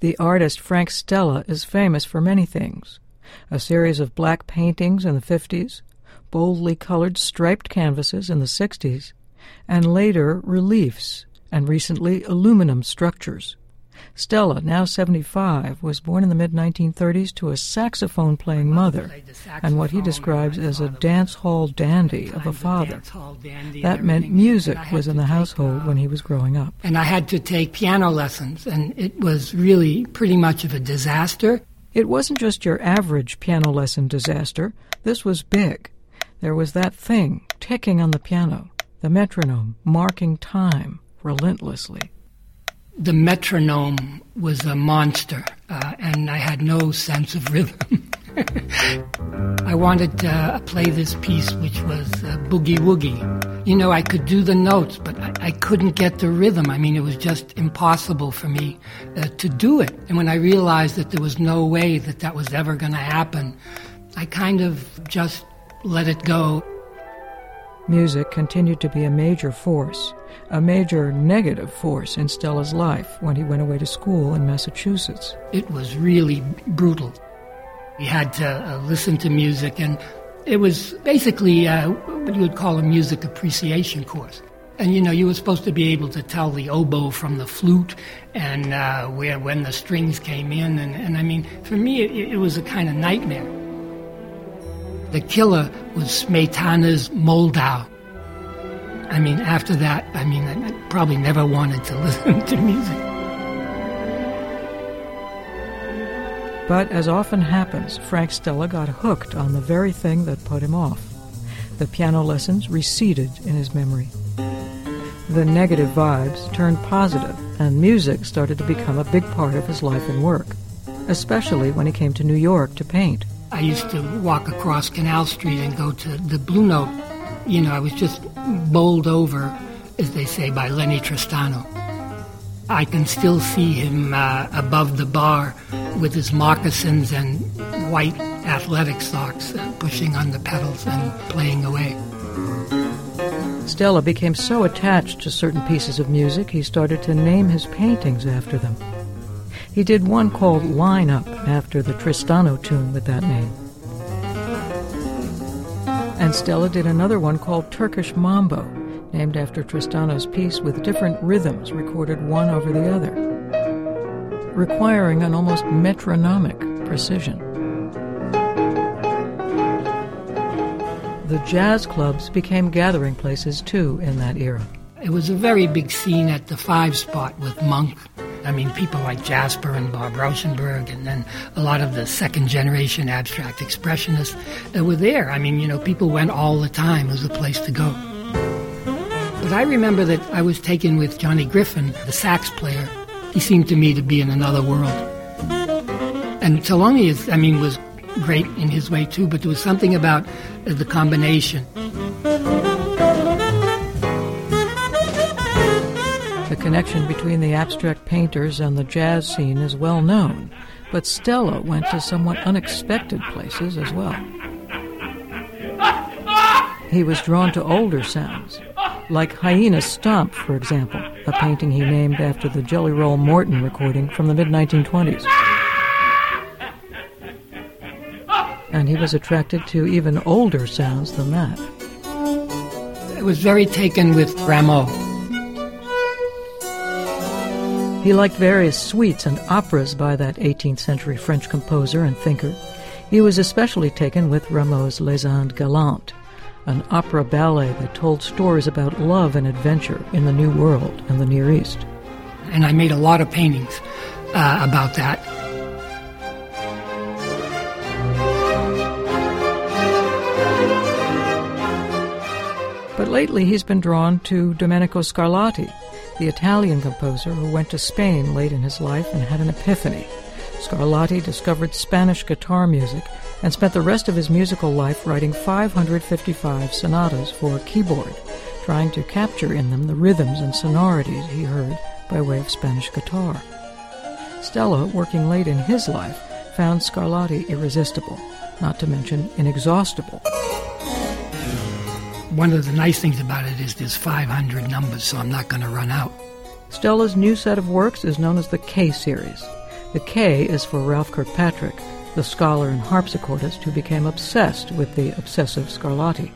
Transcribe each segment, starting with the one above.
The artist Frank Stella is famous for many things a series of black paintings in the 50s, boldly colored striped canvases in the 60s, and later reliefs, and recently aluminum structures. Stella, now 75, was born in the mid 1930s to a saxophone playing mother and what he describes as a dance hall dandy of a father. That meant music was in the household uh, when he was growing up. And I had to take piano lessons, and it was really pretty much of a disaster. It wasn't just your average piano lesson disaster, this was big. There was that thing ticking on the piano, the metronome marking time relentlessly the metronome was a monster, uh, and I had no sense of rhythm. I wanted to uh, play this piece, which was uh, Boogie Woogie. You know, I could do the notes, but I, I, couldn't get the rhythm. I mean, it was just impossible for me uh, to do it. And when I realized that there was no way that that was ever going to happen, I kind of just let it go. Music continued to be a major force, a major negative force in Stella's life when he went away to school in Massachusetts. It was really brutal. He had to uh, listen to music, and it was basically uh, what you would call a music appreciation course. And you know, you were supposed to be able to tell the oboe from the flute, and uh, where when the strings came in. And, and I mean, for me, it, it was a kind of nightmare. The killer was Smetana's Moldau. I mean, after that, I mean, I probably never wanted to listen to music. But as often happens, Frank Stella got hooked on the very thing that put him off. The piano lessons receded in his memory. The negative vibes turned positive, and music started to become a big part of his life and work, especially when he came to New York to paint. I used to walk across Canal Street and go to the Blue Note. You know, I was just bowled over, as they say, by Lennie Tristano. I can still see him uh, above the bar with his moccasins and white athletic socks, uh, pushing on the pedals and playing away. Stella became so attached to certain pieces of music, he started to name his paintings after them. He did one called Line Up after the Tristano tune with that name. And Stella did another one called Turkish Mambo, named after Tristano's piece with different rhythms recorded one over the other, requiring an almost metronomic precision. The jazz clubs became gathering places too in that era. It was a very big scene at the Five Spot with Monk I mean, people like Jasper and Bob Rauschenberg, and then a lot of the second generation abstract expressionists that were there. I mean, you know, people went all the time. It was a place to go. But I remember that I was taken with Johnny Griffin, the sax player. He seemed to me to be in another world. And Thelonious, I mean, was great in his way too, but there was something about the combination. Connection between the abstract painters and the jazz scene is well known, but Stella went to somewhat unexpected places as well. He was drawn to older sounds, like Hyena Stomp, for example, a painting he named after the Jelly Roll Morton recording from the mid 1920s. And he was attracted to even older sounds than that. I was very taken with Rameau. He liked various suites and operas by that 18th century French composer and thinker. He was especially taken with Rameau's Les Indes Galantes, an opera ballet that told stories about love and adventure in the New World and the Near East. And I made a lot of paintings uh, about that. But lately he's been drawn to Domenico Scarlatti, the Italian composer who went to Spain late in his life and had an epiphany. Scarlatti discovered Spanish guitar music and spent the rest of his musical life writing 555 sonatas for keyboard, trying to capture in them the rhythms and sonorities he heard by way of Spanish guitar. Stella, working late in his life, found Scarlatti irresistible, not to mention inexhaustible. One of the nice things about it is there's 500 numbers, so I'm not going to run out. Stella's new set of works is known as the K series. The K is for Ralph Kirkpatrick, the scholar and harpsichordist who became obsessed with the obsessive Scarlatti.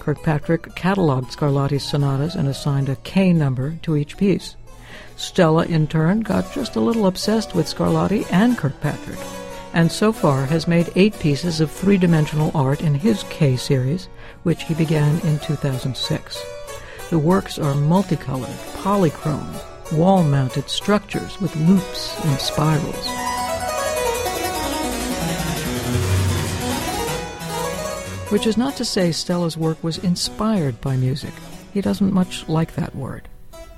Kirkpatrick cataloged Scarlatti's sonatas and assigned a K number to each piece. Stella, in turn, got just a little obsessed with Scarlatti and Kirkpatrick, and so far has made eight pieces of three dimensional art in his K series, which he began in 2006. The works are multicolored, polychrome, wall mounted structures with loops and spirals. Which is not to say Stella's work was inspired by music. He doesn't much like that word.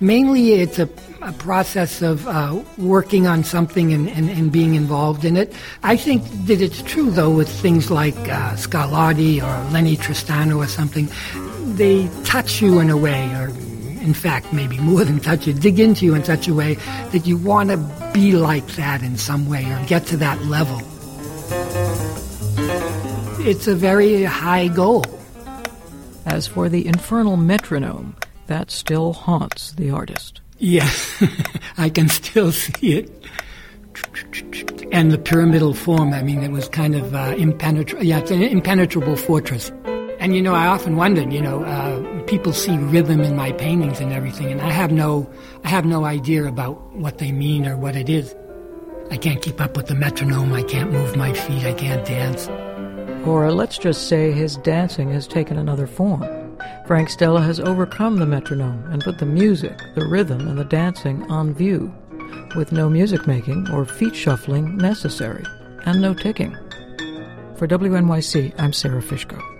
Mainly, it's a, a process of uh, working on something and, and, and, being involved in it. I think that it's true, though, with things like uh, Scarlatti or Lennie Tristano or something. They touch you in a way, or in fact, maybe more than touch you, dig into you in such a way that you want to be like that in some way or get to that level. It's a very high goal. As for the infernal metronome, that still haunts the artist. Yeah, I can still see it. And the pyramidal form, I mean, it was kind of uh, impenetrable. Yeah, it's an impenetrable fortress. And you know, I often wondered, you know, uh, people see rhythm in my paintings and everything, and I have no, I have no idea about what they mean or what it is. I can't keep up with the metronome. I can't move my feet. I can't dance. Or let's just say his dancing has taken another form. Frank Stella has overcome the metronome and put the music, the rhythm, and the dancing on view, with no music making or feet shuffling necessary, and no ticking. For WNYC, I'm Sara Fishko.